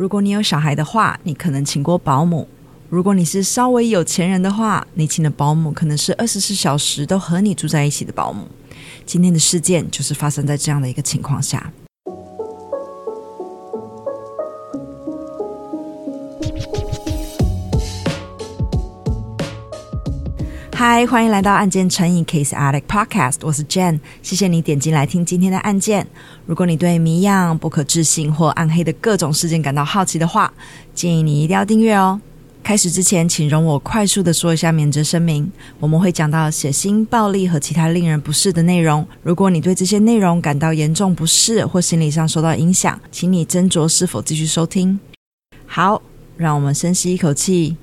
如果你有小孩的话，你可能请过保姆；如果你是稍微有钱人的话，你请的保姆可能是二十四小时都和你住在一起的保姆。今天的事件就是发生在这样的一个情况下。嗨，欢迎来到案件成瘾 Case Addict Podcast，我是 Jen，谢谢你点进来听今天的案件。如果你对谜样、不可置信或暗黑的各种事件感到好奇的话，建议你一定要订阅哦。开始之前，请容我快速的说一下免责声明，我们会讲到血腥、暴力和其他令人不适的内容。如果你对这些内容感到严重不适或心理上受到影响，请你斟酌是否继续收听。好，让我们深吸一口气。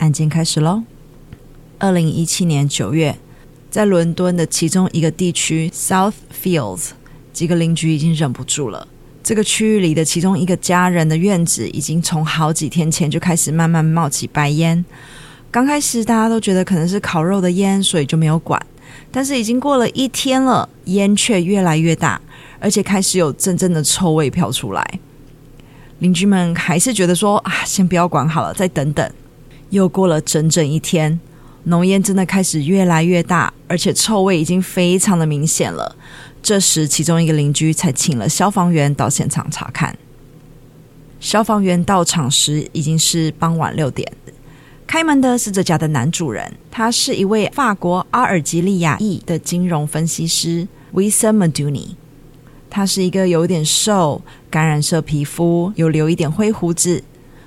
案件开始喽。二零一七年九月，在伦敦的其中一个地区 South Fields，几个邻居已经忍不住了。这个区域里的其中一个家人的院子，已经从好几天前就开始慢慢冒起白烟。刚开始大家都觉得可能是烤肉的烟，所以就没有管。但是已经过了一天了，烟却越来越大，而且开始有阵阵的臭味飘出来。邻居们还是觉得说啊，先不要管好了，再等等。又过了整整一天，浓烟真的开始越来越大，而且臭味已经非常的明显了。这时，其中一个邻居才请了消防员到现场查看。消防员到场时已经是傍晚六点。开门的是这家的男主人，他是一位法国阿尔及利亚裔的金融分析师 Wissam Madouni。他是一个有点瘦、橄榄色皮肤、有留一点灰胡子，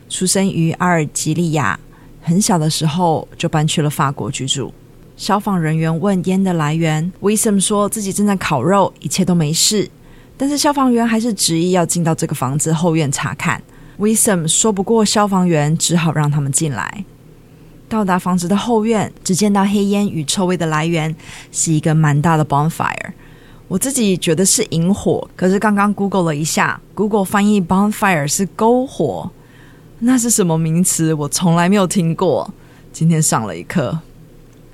出生于阿尔及利亚。很小的时候就搬去了法国居住。消防人员问烟的来源，Wissam 说自己正在烤肉，一切都没事。但是消防员还是执意要进到这个房子后院查看。Wissam 说不过消防员，只好让他们进来。到达房子的后院，只见到黑烟与臭味的来源是一个蛮大的 bonfire。我自己觉得是引火，可是刚刚 Google 了一下，Google 翻译 bonfire 是篝火。那是什么名词？我从来没有听过。今天上了一课。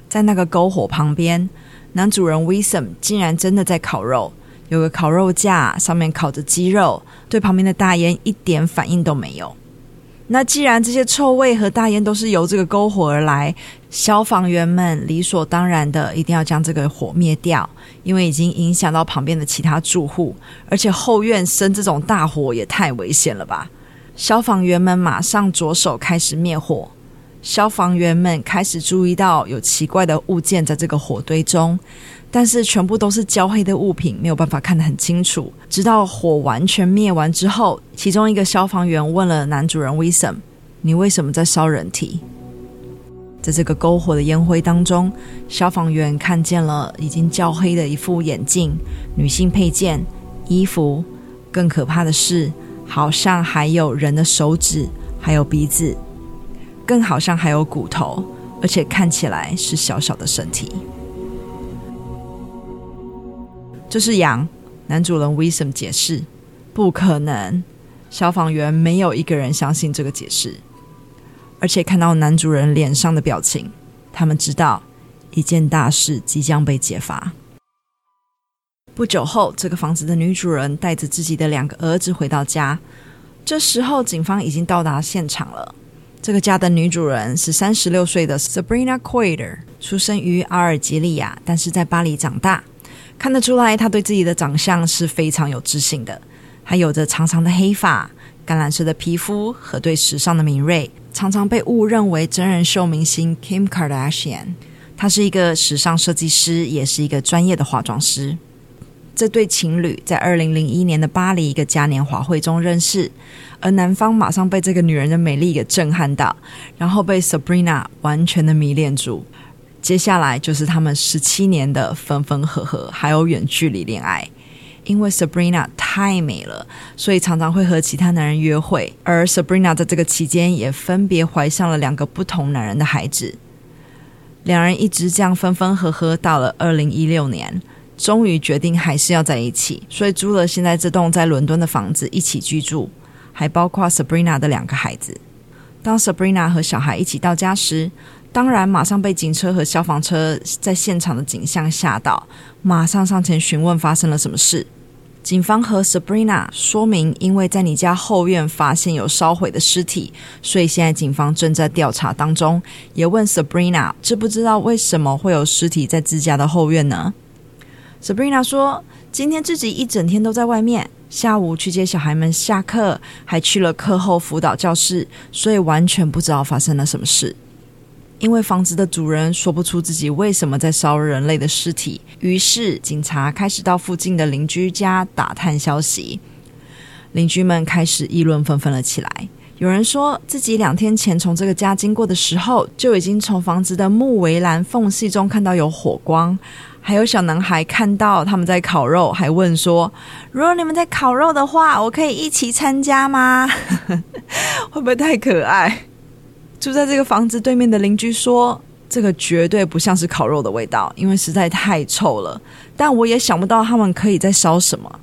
在那个篝火旁边，男主人 w i s o m 竟然真的在烤肉，有个烤肉架，上面烤着鸡肉，对旁边的大烟一点反应都没有。那既然这些臭味和大烟都是由这个篝火而来，消防员们理所当然的一定要将这个火灭掉，因为已经影响到旁边的其他住户，而且后院生这种大火也太危险了吧。消防员们马上着手开始灭火。消防员们开始注意到有奇怪的物件在这个火堆中，但是全部都是焦黑的物品，没有办法看得很清楚。直到火完全灭完之后，其中一个消防员问了男主人 Wissam：“ 你为什么在烧人体？”在这个篝火的烟灰当中，消防员看见了已经焦黑的一副眼镜、女性配件、衣服，更可怕的是。好像还有人的手指，还有鼻子，更好像还有骨头，而且看起来是小小的身体。这是羊，男主人 wison 解释。不可能，消防员没有一个人相信这个解释。而且看到男主人脸上的表情，他们知道一件大事即将被揭发。不久后，这个房子的女主人带着自己的两个儿子回到家。这时候，警方已经到达现场了。这个家的女主人是三十六岁的 Sabrina Coider，出生于阿尔及利亚，但是在巴黎长大。看得出来，她对自己的长相是非常有自信的。她有着长长的黑发、橄榄色的皮肤和对时尚的敏锐，常常被误认为真人秀明星 Kim Kardashian。她是一个时尚设计师，也是一个专业的化妆师。这对情侣在二零零一年的巴黎一个嘉年华会中认识，而男方马上被这个女人的美丽给震撼到，然后被 Sabrina 完全的迷恋住。接下来就是他们十七年的分分合合，还有远距离恋爱。因为 Sabrina 太美了，所以常常会和其他男人约会，而 Sabrina 在这个期间也分别怀上了两个不同男人的孩子。两人一直这样分分合合，到了二零一六年。终于决定还是要在一起，所以租了现在这栋在伦敦的房子一起居住，还包括 Sabrina 的两个孩子。当 Sabrina 和小孩一起到家时，当然马上被警车和消防车在现场的景象吓到，马上上前询问发生了什么事。警方和 Sabrina 说明，因为在你家后院发现有烧毁的尸体，所以现在警方正在调查当中。也问 Sabrina 知不知道为什么会有尸体在自家的后院呢？Sabrina 说，今天自己一整天都在外面，下午去接小孩们下课，还去了课后辅导教室，所以完全不知道发生了什么事。因为房子的主人说不出自己为什么在烧人类的尸体，于是警察开始到附近的邻居家打探消息。邻居们开始议论纷纷了起来。有人说自己两天前从这个家经过的时候，就已经从房子的木围栏缝隙中看到有火光。还有小男孩看到他们在烤肉，还问说：“如果你们在烤肉的话，我可以一起参加吗？” 会不会太可爱？住在这个房子对面的邻居说：“这个绝对不像是烤肉的味道，因为实在太臭了。但我也想不到他们可以在烧什么。”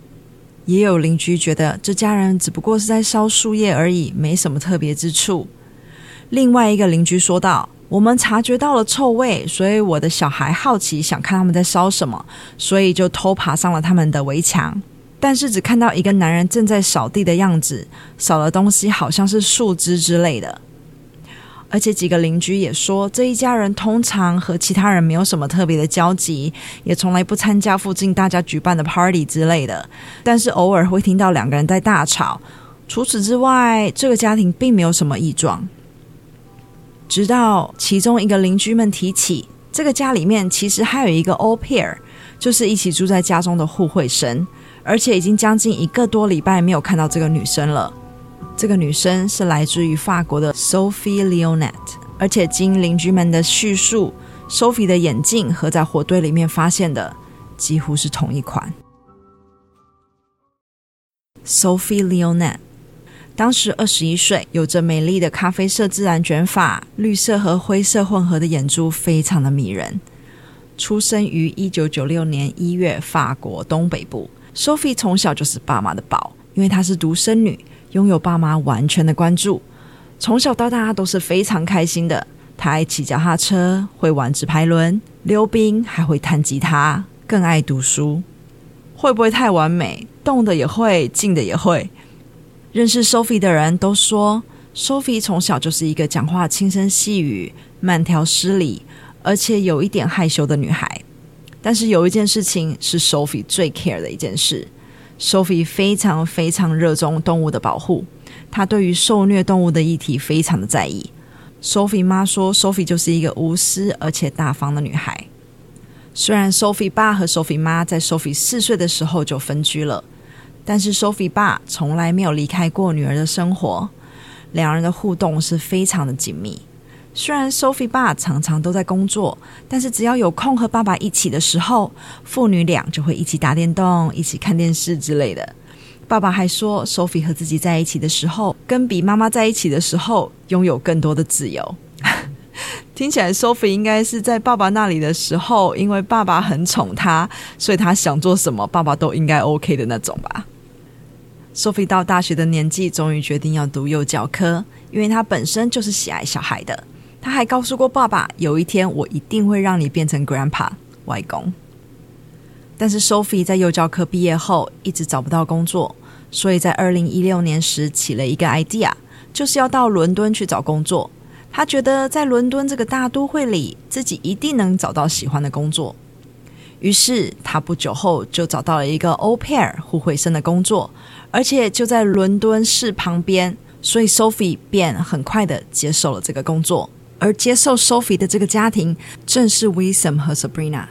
也有邻居觉得这家人只不过是在烧树叶而已，没什么特别之处。另外一个邻居说道：“我们察觉到了臭味，所以我的小孩好奇想看他们在烧什么，所以就偷爬上了他们的围墙。但是只看到一个男人正在扫地的样子，扫的东西好像是树枝之类的。”而且几个邻居也说，这一家人通常和其他人没有什么特别的交集，也从来不参加附近大家举办的 party 之类的。但是偶尔会听到两个人在大吵。除此之外，这个家庭并没有什么异状。直到其中一个邻居们提起，这个家里面其实还有一个 au pair，就是一起住在家中的互惠生，而且已经将近一个多礼拜没有看到这个女生了。这个女生是来自于法国的 Sophie Leonette，而且经邻居们的叙述，Sophie 的眼镜和在火堆里面发现的几乎是同一款。Sophie Leonette 当时二十一岁，有着美丽的咖啡色自然卷发，绿色和灰色混合的眼珠，非常的迷人。出生于一九九六年一月，法国东北部。Sophie 从小就是爸妈的宝，因为她是独生女。拥有爸妈完全的关注，从小到大都是非常开心的。她爱骑脚踏车，会玩直排轮、溜冰，还会弹吉他，更爱读书。会不会太完美？动的也会，静的也会。认识 Sophie 的人都说，Sophie 从小就是一个讲话轻声细语、慢条斯理，而且有一点害羞的女孩。但是有一件事情是 Sophie 最 care 的一件事。Sophie 非常非常热衷动物的保护，她对于受虐动物的议题非常的在意。Sophie 妈说，Sophie 就是一个无私而且大方的女孩。虽然 Sophie 爸和 Sophie 妈在 Sophie 四岁的时候就分居了，但是 Sophie 爸从来没有离开过女儿的生活，两人的互动是非常的紧密。虽然 Sophie 爸常常都在工作，但是只要有空和爸爸一起的时候，父女俩就会一起打电动、一起看电视之类的。爸爸还说，Sophie 和自己在一起的时候，跟比妈妈在一起的时候拥有更多的自由。听起来 Sophie 应该是在爸爸那里的时候，因为爸爸很宠她，所以她想做什么，爸爸都应该 OK 的那种吧。Sophie 到大学的年纪，终于决定要读幼教科，因为她本身就是喜爱小孩的。他还告诉过爸爸，有一天我一定会让你变成 grandpa 外公。但是 Sophie 在幼教科毕业后一直找不到工作，所以在二零一六年时起了一个 idea，就是要到伦敦去找工作。他觉得在伦敦这个大都会里，自己一定能找到喜欢的工作。于是他不久后就找到了一个 o pair 互惠生的工作，而且就在伦敦市旁边，所以 Sophie 便很快的接受了这个工作。而接受 Sophie 的这个家庭正是 Wisam 和 Sabrina。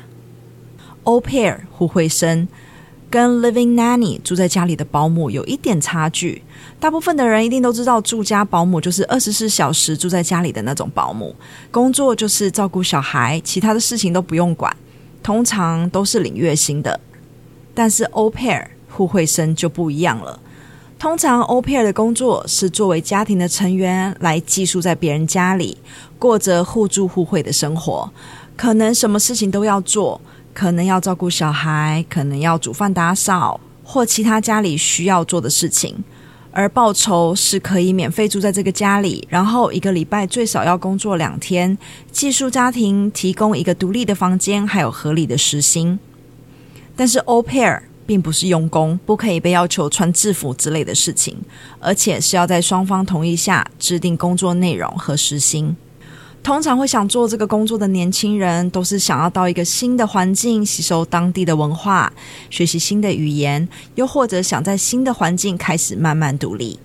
Au pair 互惠生跟 Living Nanny 住在家里的保姆有一点差距。大部分的人一定都知道，住家保姆就是二十四小时住在家里的那种保姆，工作就是照顾小孩，其他的事情都不用管，通常都是领月薪的。但是 Au pair 互惠生就不一样了。通常 o p r 的工作是作为家庭的成员来寄宿在别人家里，过着互助互惠的生活。可能什么事情都要做，可能要照顾小孩，可能要煮饭打扫，或其他家里需要做的事情。而报酬是可以免费住在这个家里，然后一个礼拜最少要工作两天，寄宿家庭提供一个独立的房间，还有合理的时薪。但是 o p r 并不是用工，不可以被要求穿制服之类的事情，而且是要在双方同意下制定工作内容和时薪。通常会想做这个工作的年轻人，都是想要到一个新的环境，吸收当地的文化，学习新的语言，又或者想在新的环境开始慢慢独立。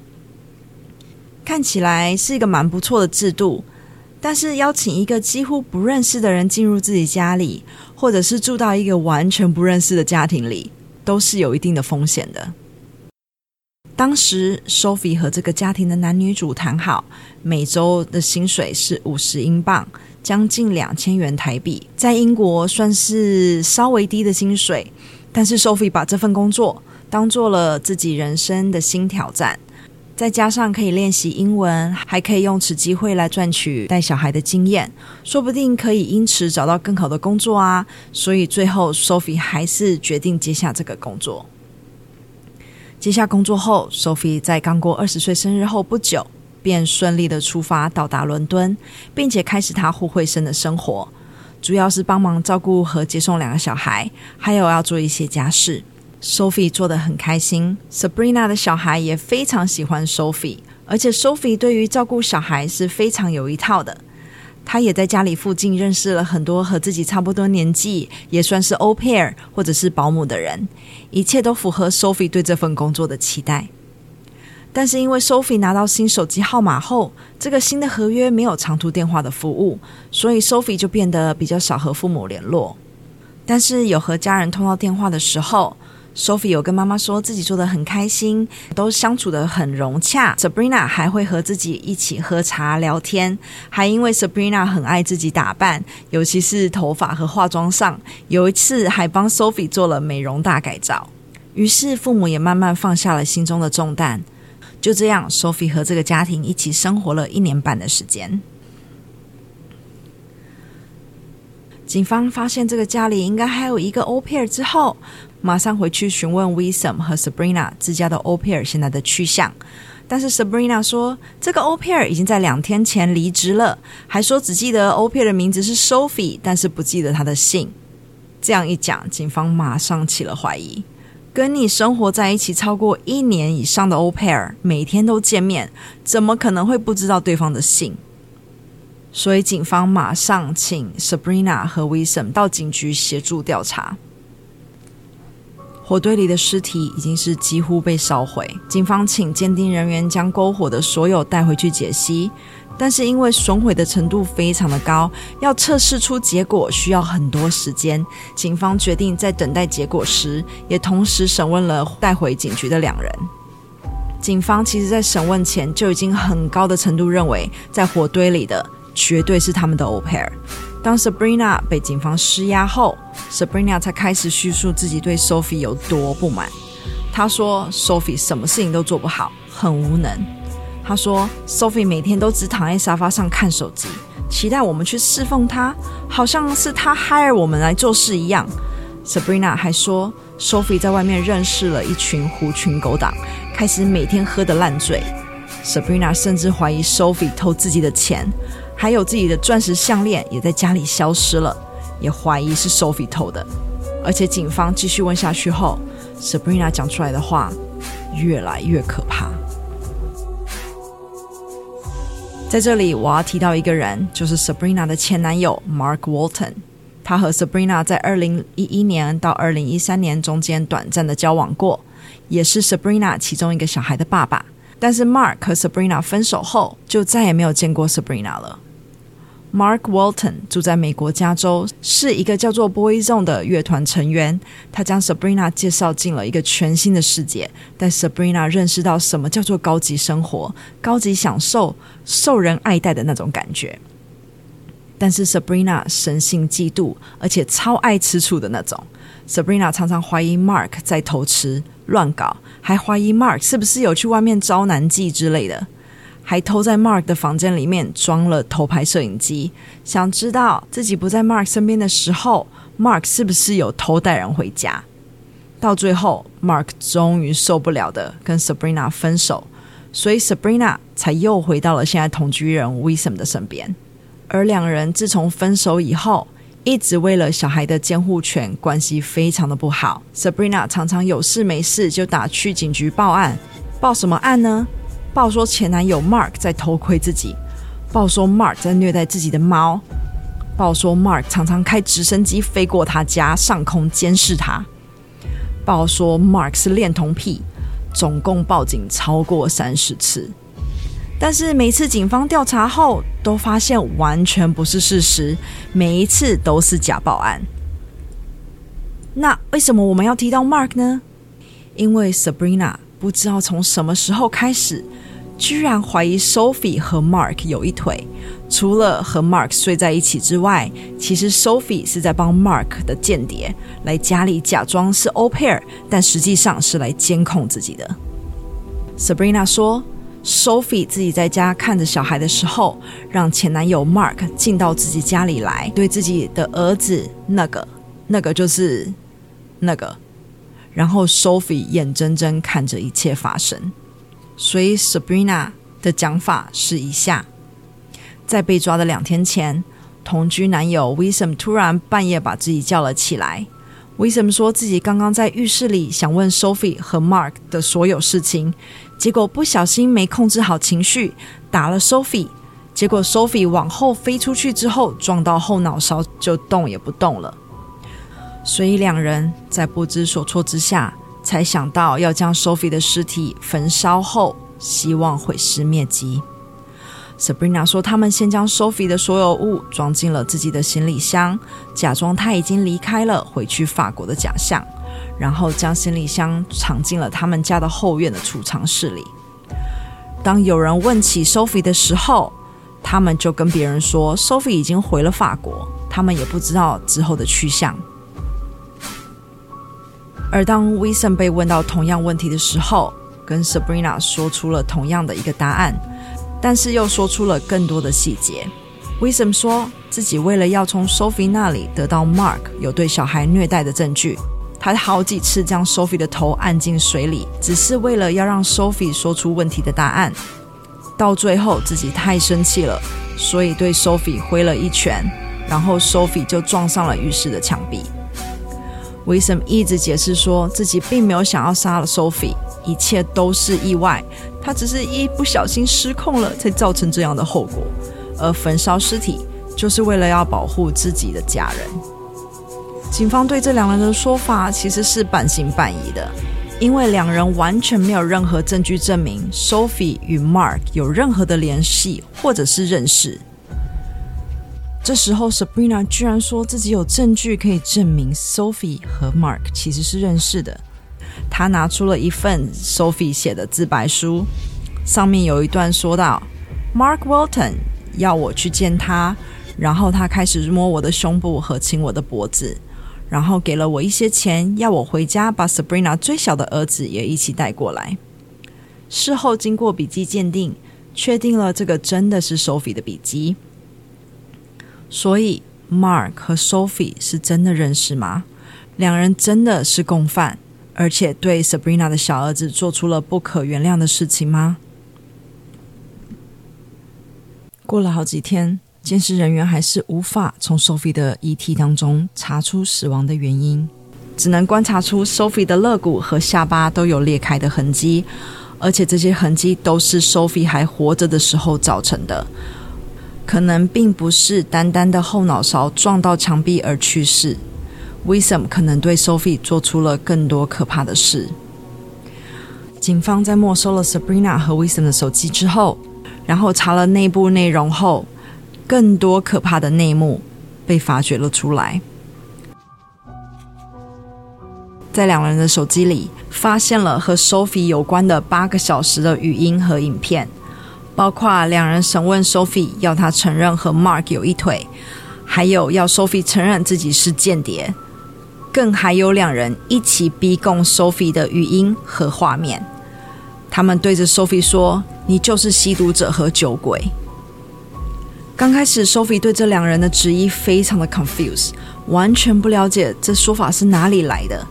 看起来是一个蛮不错的制度，但是邀请一个几乎不认识的人进入自己家里，或者是住到一个完全不认识的家庭里，都是有一定的风险的。当时，Sophie 和这个家庭的男女主谈好，每周的薪水是五十英镑，将近两千元台币，在英国算是稍微低的薪水。但是，Sophie 把这份工作当做了自己人生的新挑战，再加上可以练习英文，还可以用此机会来赚取带小孩的经验，说不定可以因此找到更好的工作啊！所以，最后 Sophie 还是决定接下这个工作。接下工作后，Sophie 在刚过二十岁生日后不久，便顺利的出发到达伦敦，并且开始她互惠生的生活，主要是帮忙照顾和接送两个小孩，还有要做一些家事。Sophie 做得很开心，Sabrina 的小孩也非常喜欢 Sophie，而且 Sophie 对于照顾小孩是非常有一套的。他也在家里附近认识了很多和自己差不多年纪，也算是 au pair 或者是保姆的人，一切都符合 Sophie 对这份工作的期待。但是因为 Sophie 拿到新手机号码后，这个新的合约没有长途电话的服务，所以 Sophie 就变得比较少和父母联络。但是有和家人通到电话的时候，Sophie 有跟妈妈说自己做得很开心，都相处得很融洽。Sabrina 还会和自己一起喝茶聊天，还因为 Sabrina 很爱自己打扮，尤其是头发和化妆上，有一次还帮 Sophie 做了美容大改造。于是父母也慢慢放下了心中的重担。就这样，Sophie 和这个家庭一起生活了一年半的时间。警方发现这个家里应该还有一个 au pair 之后，马上回去询问 Wisam 和 Sabrina 自家的 au pair 现在的去向，但是 Sabrina 说这个 au pair 已经在两天前离职了，还说只记得 au pair 的名字是 Sophie，但是不记得他的姓。这样一讲，警方马上起了怀疑：跟你生活在一起超过一年以上的 au pair，每天都见面，怎么可能会不知道对方的姓？所以警方马上请 Sabrina 和 Wisam 到警局协助调查。火堆里的尸体已经是几乎被烧毁，警方请鉴定人员将篝火的所有带回去解析，但是因为损毁的程度非常的高，要测试出结果需要很多时间。警方决定在等待结果时，也同时审问了带回警局的两人。警方其实在审问前就已经很高的程度认为，在火堆里的绝对是他们的 o p a i r。当 Sabrina 被警方施压后，Sabrina 才开始叙述自己对 Sophie 有多不满。她说：“Sophie 什么事情都做不好，很无能。”她说：“Sophie 每天都只躺在沙发上看手机，期待我们去侍奉她，好像是她 hire 我们来做事一样。”Sabrina 还说：“Sophie 在外面认识了一群狐群狗党，开始每天喝得烂醉。”Sabrina 甚至怀疑 Sophie 偷自己的钱。还有自己的钻石项链也在家里消失了，也怀疑是 Sophie 偷的。而且警方继续问下去后，Sabrina 讲出来的话越来越可怕。在这里，我要提到一个人，就是 Sabrina 的前男友 Mark Walton。他和 Sabrina 在二零一一年到二零一三年中间短暂的交往过，也是 Sabrina 其中一个小孩的爸爸。但是 Mark 和 Sabrina 分手后，就再也没有见过 Sabrina 了。Mark Walton 住在美国加州，是一个叫做 Boyzone 的乐团成员。他将 Sabrina 介绍进了一个全新的世界，带 Sabrina 认识到什么叫做高级生活、高级享受、受人爱戴的那种感觉。但是 Sabrina 生性嫉妒，而且超爱吃醋的那种。Sabrina 常常怀疑 Mark 在偷吃、乱搞，还怀疑 Mark 是不是有去外面招男妓之类的。还偷在 Mark 的房间里面装了偷拍摄影机，想知道自己不在 Mark 身边的时候，Mark 是不是有偷带人回家。到最后，Mark 终于受不了的跟 Sabrina 分手，所以 Sabrina 才又回到了现在同居人 Wisam 的身边。而两人自从分手以后，一直为了小孩的监护权关系非常的不好。Sabrina 常常有事没事就打去警局报案，报什么案呢？报说前男友 Mark 在偷窥自己，报说 Mark 在虐待自己的猫，报说 Mark 常常开直升机飞过他家上空监视他，报说 Mark 是恋童癖，总共报警超过三十次。但是每次警方调查后，都发现完全不是事实，每一次都是假报案。那为什么我们要提到 Mark 呢？因为 Sabrina 不知道从什么时候开始，居然怀疑 Sophie 和 Mark 有一腿。除了和 Mark 睡在一起之外，其实 Sophie 是在帮 Mark 的间谍来家里假装是 o pair，但实际上是来监控自己的。Sabrina 说。Sophie 自己在家看着小孩的时候，让前男友 Mark 进到自己家里来，对自己的儿子那个那个就是那个，然后 Sophie 眼睁睁看着一切发生。所以 Sabrina 的讲法是以下：在被抓的两天前，同居男友 Wisam 突然半夜把自己叫了起来。Wisam 说自己刚刚在浴室里想问 Sophie 和 Mark 的所有事情。结果不小心没控制好情绪，打了 Sophie。结果 Sophie 往后飞出去之后，撞到后脑勺就动也不动了。所以两人在不知所措之下，才想到要将 Sophie 的尸体焚烧后，希望毁尸灭迹。Sabrina 说，他们先将 Sophie 的所有物装进了自己的行李箱，假装他已经离开了，回去法国的假象。然后将行李箱藏进了他们家的后院的储藏室里。当有人问起 Sophie 的时候，他们就跟别人说 Sophie 已经回了法国，他们也不知道之后的去向。而当 Wisam 被问到同样问题的时候，跟 Sabrina 说出了同样的一个答案，但是又说出了更多的细节。Wisam 说自己为了要从 Sophie 那里得到 Mark 有对小孩虐待的证据。他好几次将 Sophie 的头按进水里，只是为了要让 Sophie 说出问题的答案。到最后自己太生气了，所以对 Sophie 挥了一拳，然后 Sophie 就撞上了浴室的墙壁。Wisam 一直解释说自己并没有想要杀了 Sophie，一切都是意外，他只是一不小心失控了，才造成这样的后果。而焚烧尸体就是为了要保护自己的家人。警方对这两人的说法其实是半信半疑的，因为两人完全没有任何证据证明 Sophie 与 Mark 有任何的联系或者是认识。这时候 Sabrina 居然说自己有证据可以证明 Sophie 和 Mark 其实是认识的。她拿出了一份 Sophie 写的自白书，上面有一段说道：“Mark Walton 要我去见他，然后他开始摸我的胸部和亲我的脖子。”然后给了我一些钱，要我回家把 Sabrina 最小的儿子也一起带过来。事后经过笔迹鉴定，确定了这个真的是 Sophie 的笔迹。所以 Mark 和 Sophie 是真的认识吗？两人真的是共犯，而且对 Sabrina 的小儿子做出了不可原谅的事情吗？过了好几天。监视人员还是无法从 Sophie 的遗体当中查出死亡的原因，只能观察出 Sophie 的肋骨和下巴都有裂开的痕迹，而且这些痕迹都是 Sophie 还活着的时候造成的，可能并不是单单的后脑勺撞到墙壁而去世。，Wisdom 可能对 Sophie 做出了更多可怕的事。警方在没收了 Sabrina 和 Wisdom 的手机之后，然后查了内部内容后。更多可怕的内幕被发掘了出来，在两人的手机里发现了和 Sophie 有关的八个小时的语音和影片，包括两人审问 Sophie 要他承认和 Mark 有一腿，还有要 Sophie 承认自己是间谍，更还有两人一起逼供 Sophie 的语音和画面。他们对着 Sophie 说：“你就是吸毒者和酒鬼。”刚开始，Sophie 对这两人的质疑非常的 confused，完全不了解这说法是哪里来的。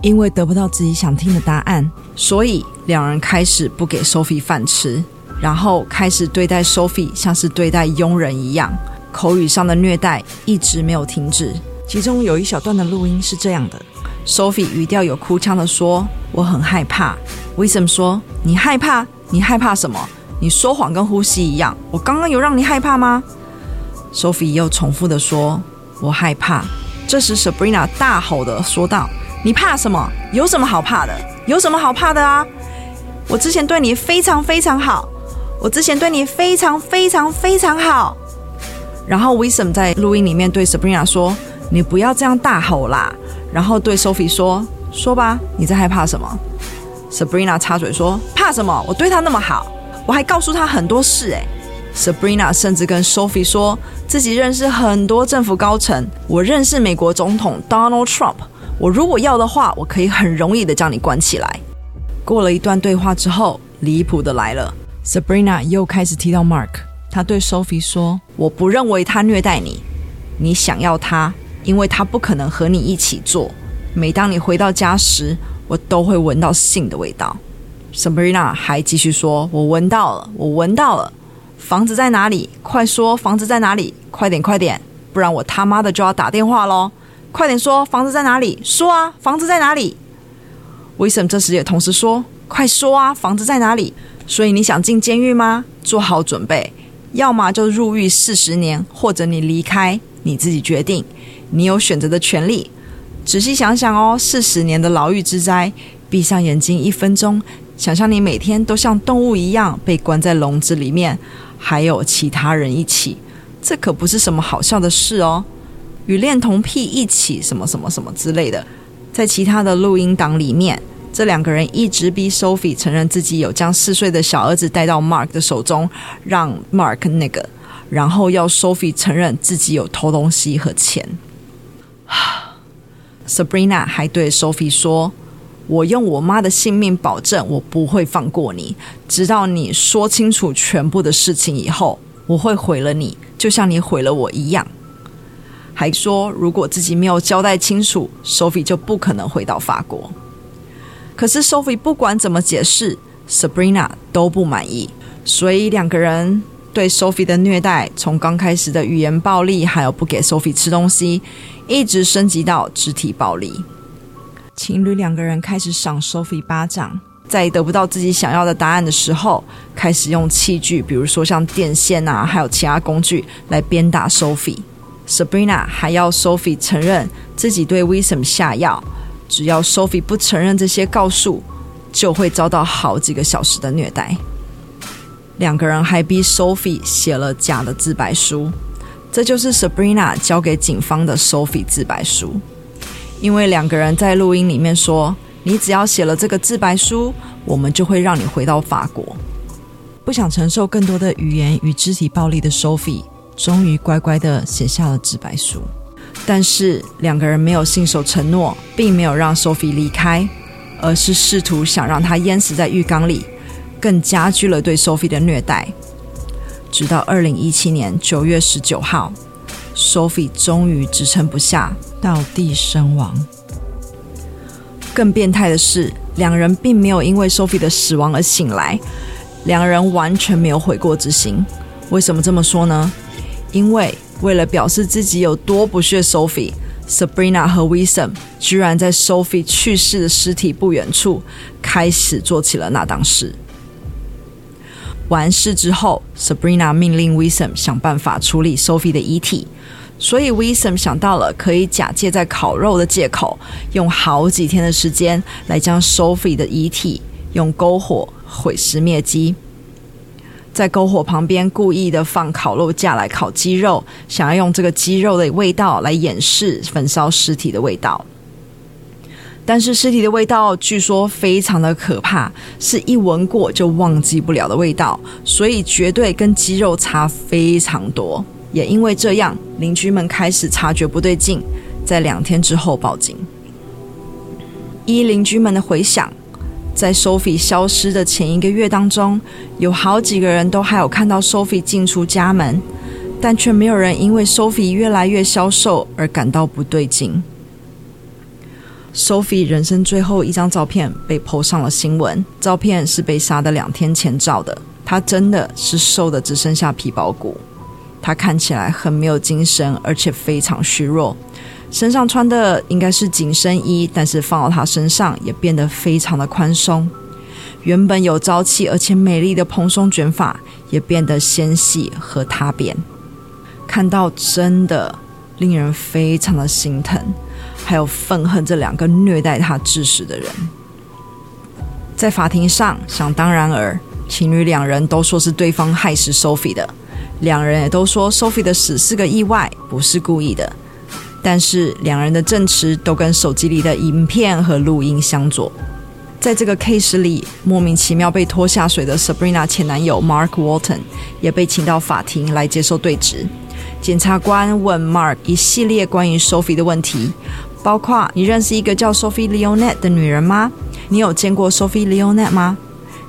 因为得不到自己想听的答案，所以两人开始不给 Sophie 饭吃，然后开始对待 Sophie 像是对待佣人一样，口语上的虐待一直没有停止。其中有一小段的录音是这样的：Sophie 语调有哭腔的说：“我很害怕。” Wisdom 说：“你害怕？你害怕什么？你说谎跟呼吸一样。我刚刚有让你害怕吗？”Sophie 又重复的说：“我害怕。”这时 Sabrina 大吼的说道：“你怕什么？有什么好怕的？有什么好怕的啊？我之前对你非常非常好。”我之前对你非常非常非常好，然后 Wisdom 在录音里面对 Sabrina 说：“你不要这样大吼啦。”然后对 Sophie 说：“说吧，你在害怕什么？”Sabrina 插嘴说：“怕什么？我对他那么好，我还告诉他很多事。”哎，Sabrina 甚至跟 Sophie 说自己认识很多政府高层，我认识美国总统 Donald Trump，我如果要的话，我可以很容易的将你关起来。过了一段对话之后，离谱的来了。Sabrina 又开始提到 Mark，他对 Sophie 说：“我不认为他虐待你，你想要他，因为他不可能和你一起做。每当你回到家时，我都会闻到性的味道。” Sabrina 还继续说：“我闻到了，我闻到了。房子在哪里？快说，房子在哪里？快点，快点，不然我他妈的就要打电话喽！快点说，房子在哪里？说啊，房子在哪里？”Wisdom 这时也同时说：“快说啊，房子在哪里？”所以你想进监狱吗？做好准备，要么就入狱四十年，或者你离开，你自己决定。你有选择的权利。仔细想想哦，四十年的牢狱之灾，闭上眼睛一分钟，想象你每天都像动物一样被关在笼子里面，还有其他人一起，这可不是什么好笑的事哦。与恋童癖一起，什么什么什么之类的，在其他的录音档里面。这两个人一直逼 Sophie 承认自己有将四岁的小儿子带到 Mark 的手中，让 Mark 那个，然后要 Sophie 承认自己有偷东西和钱。Sabrina 还对 Sophie 说：“我用我妈的性命保证，我不会放过你，直到你说清楚全部的事情以后，我会毁了你，就像你毁了我一样。”还说如果自己没有交代清楚，Sophie 就不可能回到法国。可是 Sophie 不管怎么解释，Sabrina 都不满意，所以两个人对 Sophie 的虐待，从刚开始的语言暴力，还有不给 Sophie 吃东西，一直升级到肢体暴力。情侣两个人开始赏 Sophie 巴掌，在得不到自己想要的答案的时候，开始用器具，比如说像电线啊，还有其他工具来鞭打 Sophie。Sabrina 还要 Sophie 承认自己对 Wisdom 下药。只要 Sophie 不承认这些告诉，就会遭到好几个小时的虐待。两个人还逼 Sophie 写了假的自白书，这就是 Sabrina 交给警方的 Sophie 自白书。因为两个人在录音里面说：“你只要写了这个自白书，我们就会让你回到法国。”不想承受更多的语言与肢体暴力的 Sophie，终于乖乖的写下了自白书。但是两个人没有信守承诺，并没有让 Sophie 离开，而是试图想让她淹死在浴缸里，更加剧了对 Sophie 的虐待。直到二零一七年九月十九号，Sophie 终于支撑不下，倒地身亡。更变态的是，两人并没有因为 Sophie 的死亡而醒来，两人完全没有悔过之心。为什么这么说呢？因为为了表示自己有多不屑 Sophie，Sabrina 和 Wisdom 居然在 Sophie 去世的尸体不远处开始做起了那档事。完事之后，Sabrina 命令 Wisdom 想办法处理 Sophie 的遗体，所以 Wisdom 想到了可以假借在烤肉的借口，用好几天的时间来将 Sophie 的遗体用篝火毁尸灭迹。在篝火旁边故意的放烤肉架来烤鸡肉，想要用这个鸡肉的味道来掩饰焚烧尸体的味道。但是尸体的味道据说非常的可怕，是一闻过就忘记不了的味道，所以绝对跟鸡肉差非常多。也因为这样，邻居们开始察觉不对劲，在两天之后报警。依邻居们的回想。在 Sophie 消失的前一个月当中，有好几个人都还有看到 Sophie 进出家门，但却没有人因为 Sophie 越来越消瘦而感到不对劲。Sophie 人生最后一张照片被 PO 上了新闻，照片是被杀的两天前照的，她真的是瘦的只剩下皮包骨。她看起来很没有精神，而且非常虚弱。身上穿的应该是紧身衣，但是放到她身上也变得非常的宽松。原本有朝气而且美丽的蓬松卷发也变得纤细和塌扁。看到真的令人非常的心疼，还有愤恨这两个虐待她致死的人。在法庭上，想当然尔，情侣两人都说是对方害死 Sophie 的，两人也都说 Sophie 的死是个意外，不是故意的。但是两人的证词都跟手机里的影片和录音相左。在这个 case 里，莫名其妙被拖下水的 Sabrina 前男友 Mark Walton 也被请到法庭来接受对质。检察官问 Mark 一系列关于 Sophie 的问题，包括：你认识一个叫 Sophie Leonette 的女人吗？你有见过 Sophie Leonette 吗？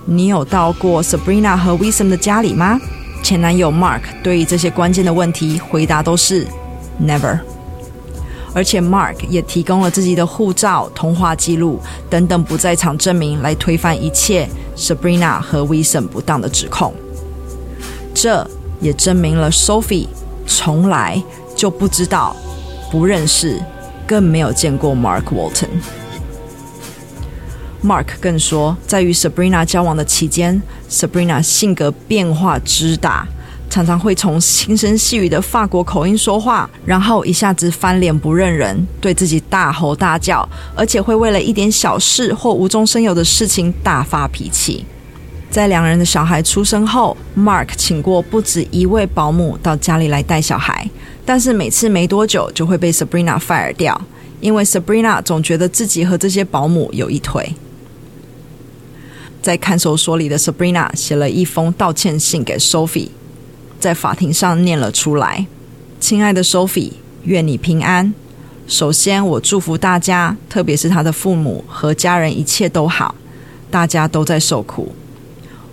你有到过 Sabrina 和 Wissam 的家里吗？前男友 Mark 对于这些关键的问题回答都是 Never。而且，Mark 也提供了自己的护照、通话记录等等不在场证明，来推翻一切 Sabrina 和 Wissam 不当的指控。这也证明了 Sophie 从来就不知道、不认识，更没有见过 Mark Walton。Mark 更说，在与 Sabrina 交往的期间，Sabrina 性格变化之大。常常会从轻声细语的法国口音说话，然后一下子翻脸不认人，对自己大吼大叫，而且会为了一点小事或无中生有的事情大发脾气。在两人的小孩出生后，Mark 请过不止一位保姆到家里来带小孩，但是每次没多久就会被 Sabrina fire 掉，因为 Sabrina 总觉得自己和这些保姆有一腿。在看守所里的 Sabrina 写了一封道歉信给 Sophie。在法庭上念了出来：“亲爱的 Sophie，愿你平安。首先，我祝福大家，特别是他的父母和家人，一切都好。大家都在受苦，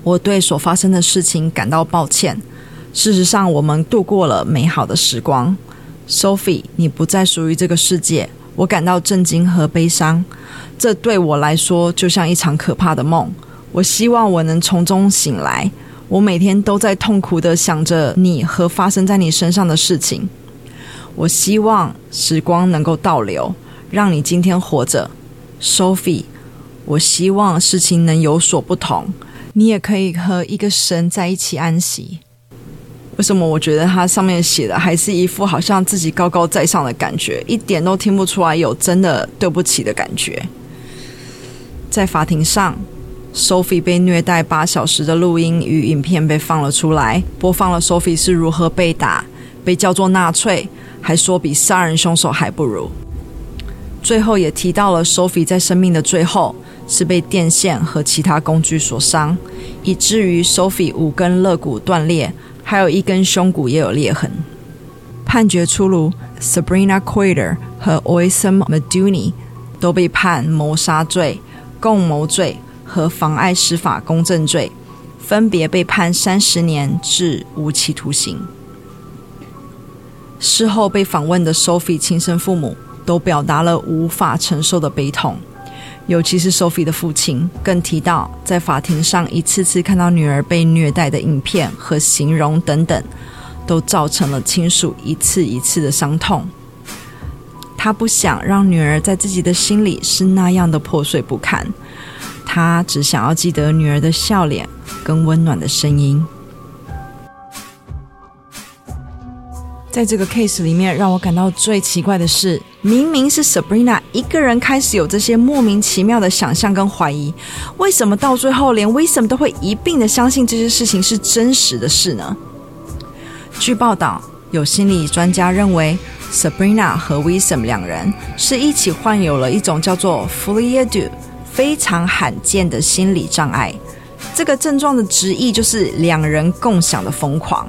我对所发生的事情感到抱歉。事实上，我们度过了美好的时光。Sophie，你不再属于这个世界，我感到震惊和悲伤。这对我来说就像一场可怕的梦。我希望我能从中醒来。”我每天都在痛苦的想着你和发生在你身上的事情。我希望时光能够倒流，让你今天活着，Sophie。我希望事情能有所不同，你也可以和一个神在一起安息。为什么我觉得他上面写的还是一副好像自己高高在上的感觉，一点都听不出来有真的对不起的感觉？在法庭上。Sophie 被虐待八小时的录音与影片被放了出来，播放了 Sophie 是如何被打，被叫做纳粹，还说比杀人凶手还不如。最后也提到了 Sophie 在生命的最后是被电线和其他工具所伤，以至于 Sophie 五根肋骨断裂，还有一根胸骨也有裂痕。判决出炉，Sabrina Quater 和 Oisem Maduni 都被判谋杀罪、共谋罪。和妨碍司法公正罪，分别被判三十年至无期徒刑。事后被访问的 Sophie 亲生父母都表达了无法承受的悲痛，尤其是 Sophie 的父亲更提到，在法庭上一次次看到女儿被虐待的影片和形容等等，都造成了亲属一次一次的伤痛。他不想让女儿在自己的心里是那样的破碎不堪。他只想要记得女儿的笑脸跟温暖的声音。在这个 case 里面，让我感到最奇怪的是，明明是 Sabrina 一个人开始有这些莫名其妙的想象跟怀疑，为什么到最后连 Wissam 都会一并的相信这些事情是真实的事呢？据报道，有心理专家认为，Sabrina 和 Wissam 两人是一起患有了一种叫做 f l i a deux 非常罕见的心理障碍，这个症状的直译就是两人共享的疯狂，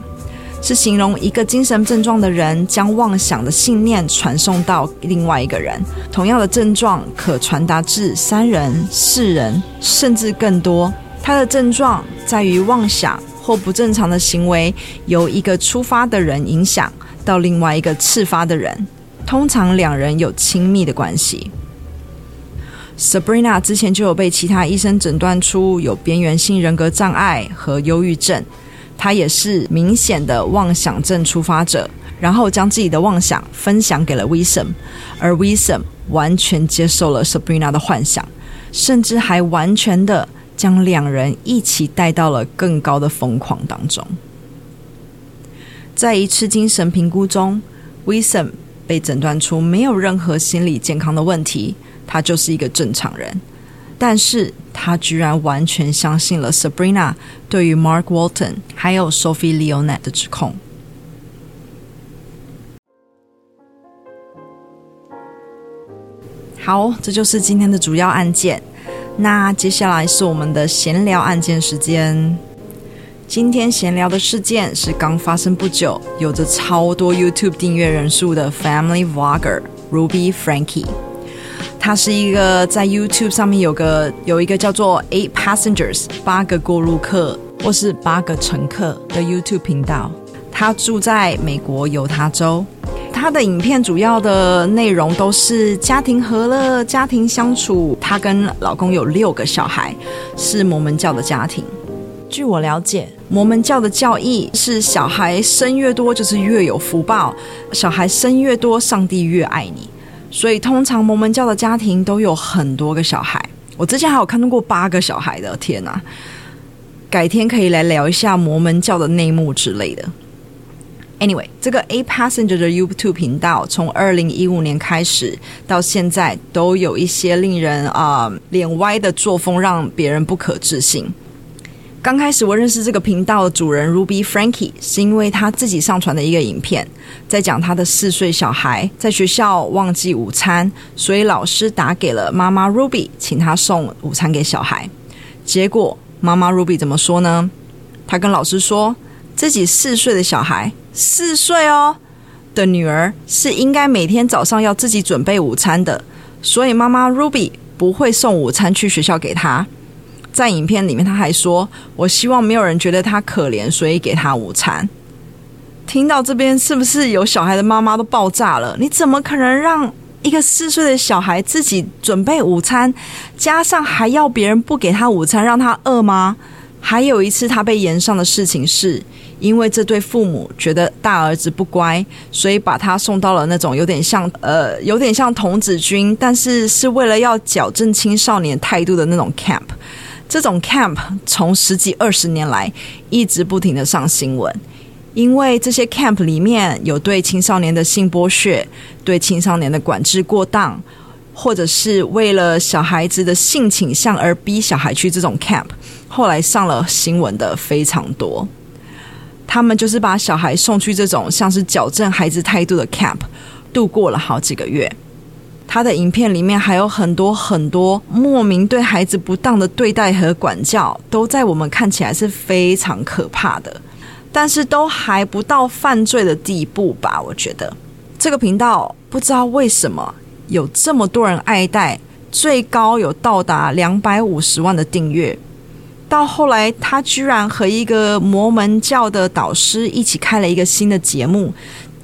是形容一个精神症状的人将妄想的信念传送到另外一个人。同样的症状可传达至三人、四人，甚至更多。它的症状在于妄想或不正常的行为由一个出发的人影响到另外一个次发的人，通常两人有亲密的关系。Sabrina 之前就有被其他医生诊断出有边缘性人格障碍和忧郁症，她也是明显的妄想症出发者，然后将自己的妄想分享给了 Wisdom，而 Wisdom 完全接受了 Sabrina 的幻想，甚至还完全的将两人一起带到了更高的疯狂当中。在一次精神评估中，Wisdom 被诊断出没有任何心理健康的问题，他就是一个正常人。但是他居然完全相信了 Sabrina 对于 Mark Walton 还有 Sophie Leonette 的指控。好，这就是今天的主要案件。那接下来是我们的闲聊案件时间。今天闲聊的事件是刚发生不久，有着超多 YouTube 订阅人数的 Family Vlogger Ruby Frankie。他是一个在 YouTube 上面有个有一个叫做 Eight Passengers 八个过路客或是八个乘客的 YouTube 频道。他住在美国犹他州。他的影片主要的内容都是家庭和乐、家庭相处。他跟老公有六个小孩，是摩门教的家庭。据我了解，摩门教的教义是小孩生越多就是越有福报，小孩生越多，上帝越爱你。所以，通常摩门教的家庭都有很多个小孩。我之前还有看到过八个小孩的，天哪！改天可以来聊一下摩门教的内幕之类的。Anyway，这个 A Passenger 的 YouTube 频道从二零一五年开始到现在，都有一些令人啊、呃、脸歪的作风，让别人不可置信。刚开始我认识这个频道的主人 Ruby Frankie，是因为他自己上传的一个影片，在讲他的四岁小孩在学校忘记午餐，所以老师打给了妈妈 Ruby，请他送午餐给小孩。结果妈妈 Ruby 怎么说呢？他跟老师说，自己四岁的小孩，四岁哦的女儿是应该每天早上要自己准备午餐的，所以妈妈 Ruby 不会送午餐去学校给他。在影片里面，他还说：“我希望没有人觉得他可怜，所以给他午餐。”听到这边，是不是有小孩的妈妈都爆炸了？你怎么可能让一个四岁的小孩自己准备午餐，加上还要别人不给他午餐，让他饿吗？还有一次他被延上的事情是，因为这对父母觉得大儿子不乖，所以把他送到了那种有点像呃，有点像童子军，但是是为了要矫正青少年态度的那种 camp。这种 camp 从十几二十年来一直不停的上新闻，因为这些 camp 里面有对青少年的性剥削，对青少年的管制过当，或者是为了小孩子的性倾向而逼小孩去这种 camp，后来上了新闻的非常多。他们就是把小孩送去这种像是矫正孩子态度的 camp，度过了好几个月。他的影片里面还有很多很多莫名对孩子不当的对待和管教，都在我们看起来是非常可怕的，但是都还不到犯罪的地步吧？我觉得这个频道不知道为什么有这么多人爱戴，最高有到达两百五十万的订阅。到后来，他居然和一个摩门教的导师一起开了一个新的节目，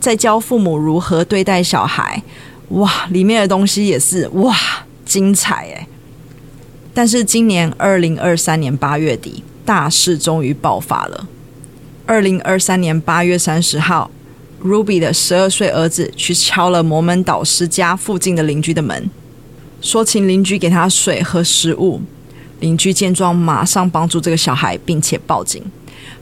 在教父母如何对待小孩。哇，里面的东西也是哇，精彩诶！但是今年二零二三年八月底，大事终于爆发了。二零二三年八月三十号，Ruby 的十二岁儿子去敲了摩门导师家附近的邻居的门，说请邻居给他水和食物。邻居见状，马上帮助这个小孩，并且报警。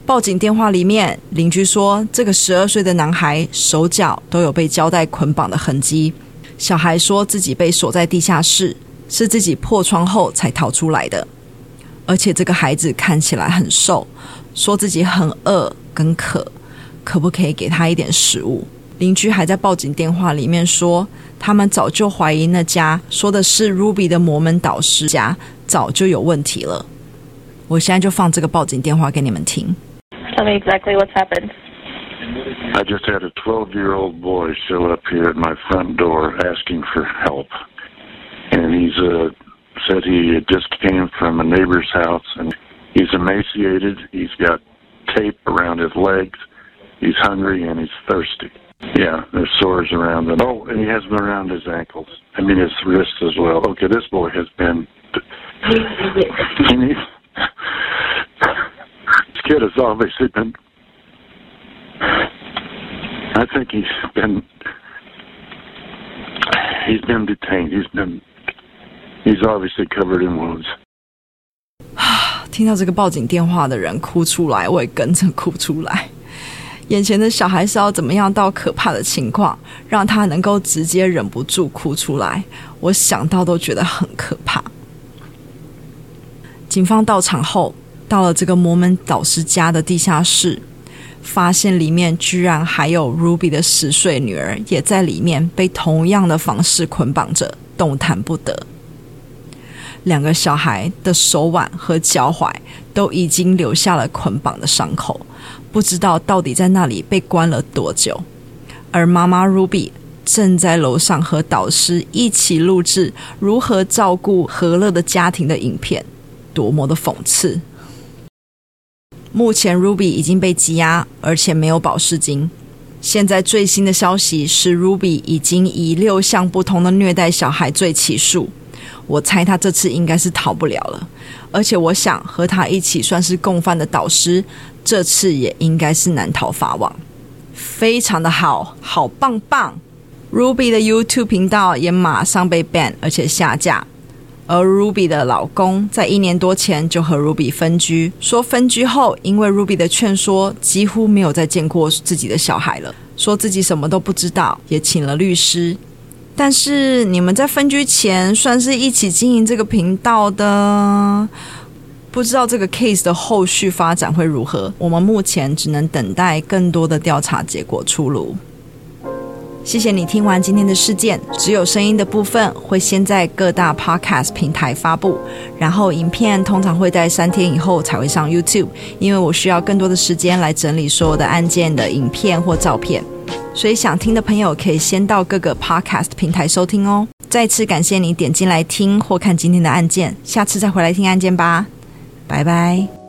报警电话里面，邻居说这个十二岁的男孩手脚都有被胶带捆绑的痕迹。小孩说自己被锁在地下室，是自己破窗后才逃出来的。而且这个孩子看起来很瘦，说自己很饿跟渴，可不可以给他一点食物？邻居还在报警电话里面说，他们早就怀疑那家说的是 Ruby 的摩门导师家早就有问题了。我现在就放这个报警电话给你们听。Tell me exactly what's happened. I just had a 12-year-old boy show up here at my front door asking for help. And he's uh, said he just came from a neighbor's house and he's emaciated. He's got tape around his legs. He's hungry and he's thirsty. Yeah, there's sores around them. Oh, and he has them around his ankles. I mean, his wrists as well. Okay, this boy has been. He needs, this kid has obviously been I think he's been he's been detained. He's been he's obviously covered in wounds. 听到这个报警电话的人哭出来，我也跟着哭出来。眼前的小孩是要怎么样到可怕的情况，让他能够直接忍不住哭出来？我想到都觉得很可怕。警方到场后，到了这个摩门导师家的地下室，发现里面居然还有 Ruby 的十岁女儿，也在里面被同样的方式捆绑着，动弹不得。两个小孩的手腕和脚踝都已经留下了捆绑的伤口。不知道到底在那里被关了多久，而妈妈 Ruby 正在楼上和导师一起录制如何照顾和乐的家庭的影片，多么的讽刺！目前 Ruby 已经被羁押，而且没有保释金。现在最新的消息是，Ruby 已经以六项不同的虐待小孩罪起诉。我猜他这次应该是逃不了了，而且我想和他一起算是共犯的导师。这次也应该是难逃法网，非常的好，好棒棒！Ruby 的 YouTube 频道也马上被 ban，而且下架。而 Ruby 的老公在一年多前就和 Ruby 分居，说分居后因为 Ruby 的劝说，几乎没有再见过自己的小孩了，说自己什么都不知道，也请了律师。但是你们在分居前算是一起经营这个频道的。不知道这个 case 的后续发展会如何，我们目前只能等待更多的调查结果出炉。谢谢你听完今天的事件，只有声音的部分会先在各大 podcast 平台发布，然后影片通常会在三天以后才会上 YouTube，因为我需要更多的时间来整理所有的案件的影片或照片，所以想听的朋友可以先到各个 podcast 平台收听哦。再次感谢你点进来听或看今天的案件，下次再回来听案件吧。拜拜。